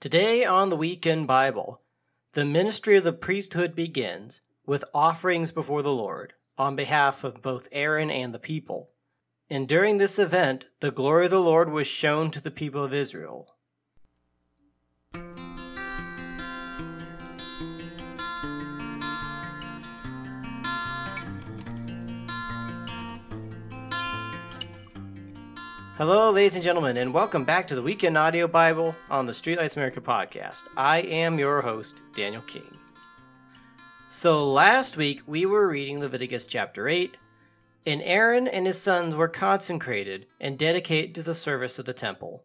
Today on the Weekend Bible, the ministry of the priesthood begins with offerings before the Lord on behalf of both Aaron and the people. And during this event, the glory of the Lord was shown to the people of Israel. Hello, ladies and gentlemen, and welcome back to the Weekend Audio Bible on the Streetlights America podcast. I am your host, Daniel King. So, last week we were reading Leviticus chapter 8, and Aaron and his sons were consecrated and dedicated to the service of the temple.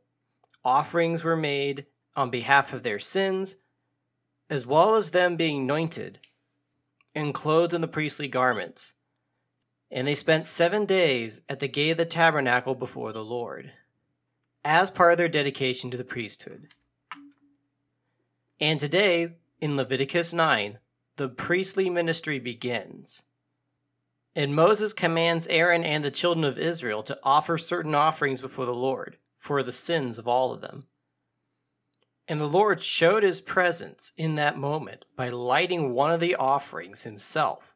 Offerings were made on behalf of their sins, as well as them being anointed and clothed in the priestly garments and they spent seven days at the gate of the tabernacle before the Lord, as part of their dedication to the priesthood. And today, in Leviticus 9, the priestly ministry begins. And Moses commands Aaron and the children of Israel to offer certain offerings before the Lord for the sins of all of them. And the Lord showed his presence in that moment by lighting one of the offerings himself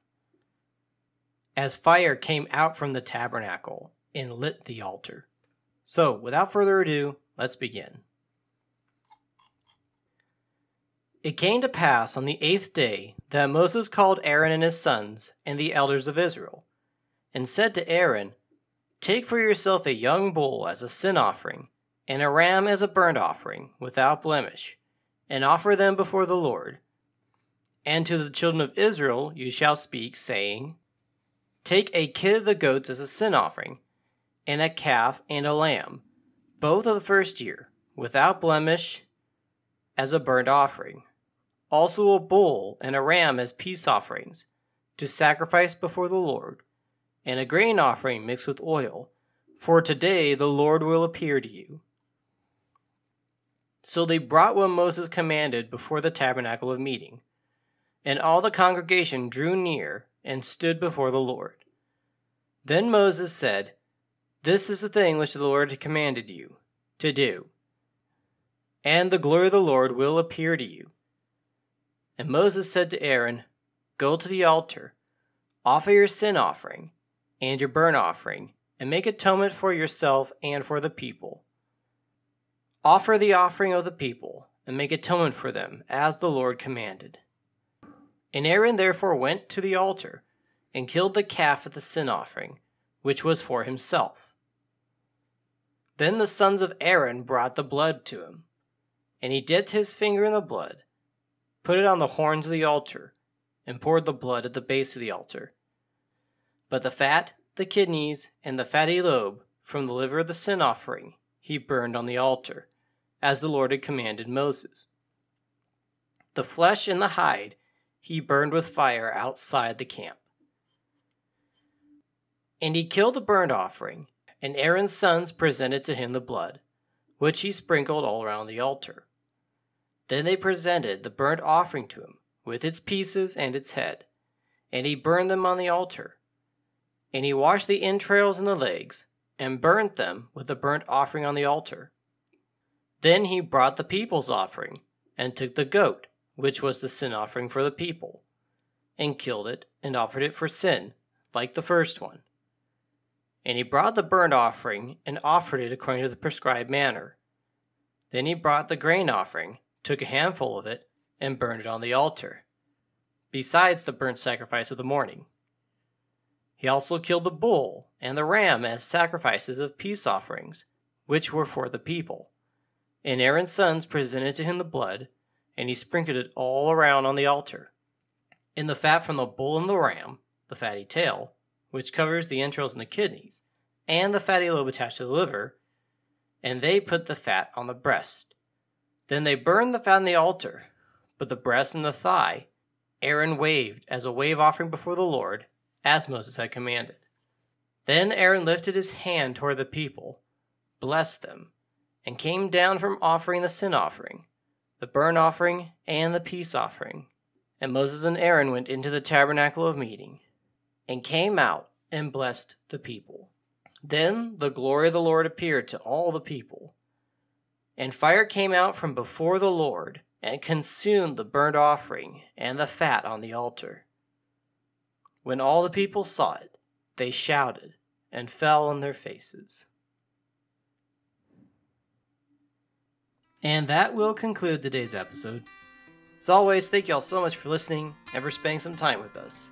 as fire came out from the tabernacle and lit the altar. So, without further ado, let's begin. It came to pass on the eighth day that Moses called Aaron and his sons and the elders of Israel, and said to Aaron, Take for yourself a young bull as a sin offering, and a ram as a burnt offering, without blemish, and offer them before the Lord. And to the children of Israel you shall speak, saying, Take a kid of the goats as a sin offering, and a calf and a lamb, both of the first year, without blemish, as a burnt offering. Also a bull and a ram as peace offerings, to sacrifice before the Lord, and a grain offering mixed with oil, for today the Lord will appear to you. So they brought what Moses commanded before the tabernacle of meeting. And all the congregation drew near and stood before the Lord. Then Moses said, This is the thing which the Lord commanded you to do, and the glory of the Lord will appear to you. And Moses said to Aaron, Go to the altar, offer your sin offering and your burnt offering, and make atonement for yourself and for the people. Offer the offering of the people, and make atonement for them, as the Lord commanded. And Aaron therefore went to the altar, and killed the calf of the sin offering, which was for himself. Then the sons of Aaron brought the blood to him, and he dipped his finger in the blood, put it on the horns of the altar, and poured the blood at the base of the altar. But the fat, the kidneys, and the fatty lobe from the liver of the sin offering he burned on the altar, as the Lord had commanded Moses. The flesh and the hide he burned with fire outside the camp. And he killed the burnt offering, and Aaron's sons presented to him the blood, which he sprinkled all around the altar. Then they presented the burnt offering to him, with its pieces and its head, and he burned them on the altar. And he washed the entrails and the legs, and burnt them with the burnt offering on the altar. Then he brought the people's offering, and took the goat, which was the sin offering for the people, and killed it, and offered it for sin, like the first one. And he brought the burnt offering and offered it according to the prescribed manner. Then he brought the grain offering, took a handful of it, and burned it on the altar, besides the burnt sacrifice of the morning. He also killed the bull and the ram as sacrifices of peace offerings, which were for the people. And Aaron's sons presented to him the blood, and he sprinkled it all around on the altar. In the fat from the bull and the ram, the fatty tail, which covers the entrails and the kidneys, and the fatty lobe attached to the liver, and they put the fat on the breast. Then they burned the fat on the altar, but the breast and the thigh Aaron waved as a wave offering before the Lord, as Moses had commanded. Then Aaron lifted his hand toward the people, blessed them, and came down from offering the sin offering, the burnt offering, and the peace offering. And Moses and Aaron went into the tabernacle of meeting and came out and blessed the people. Then the glory of the Lord appeared to all the people. And fire came out from before the Lord and consumed the burnt offering and the fat on the altar. When all the people saw it, they shouted and fell on their faces. And that will conclude today's episode. As always, thank you all so much for listening and for spending some time with us.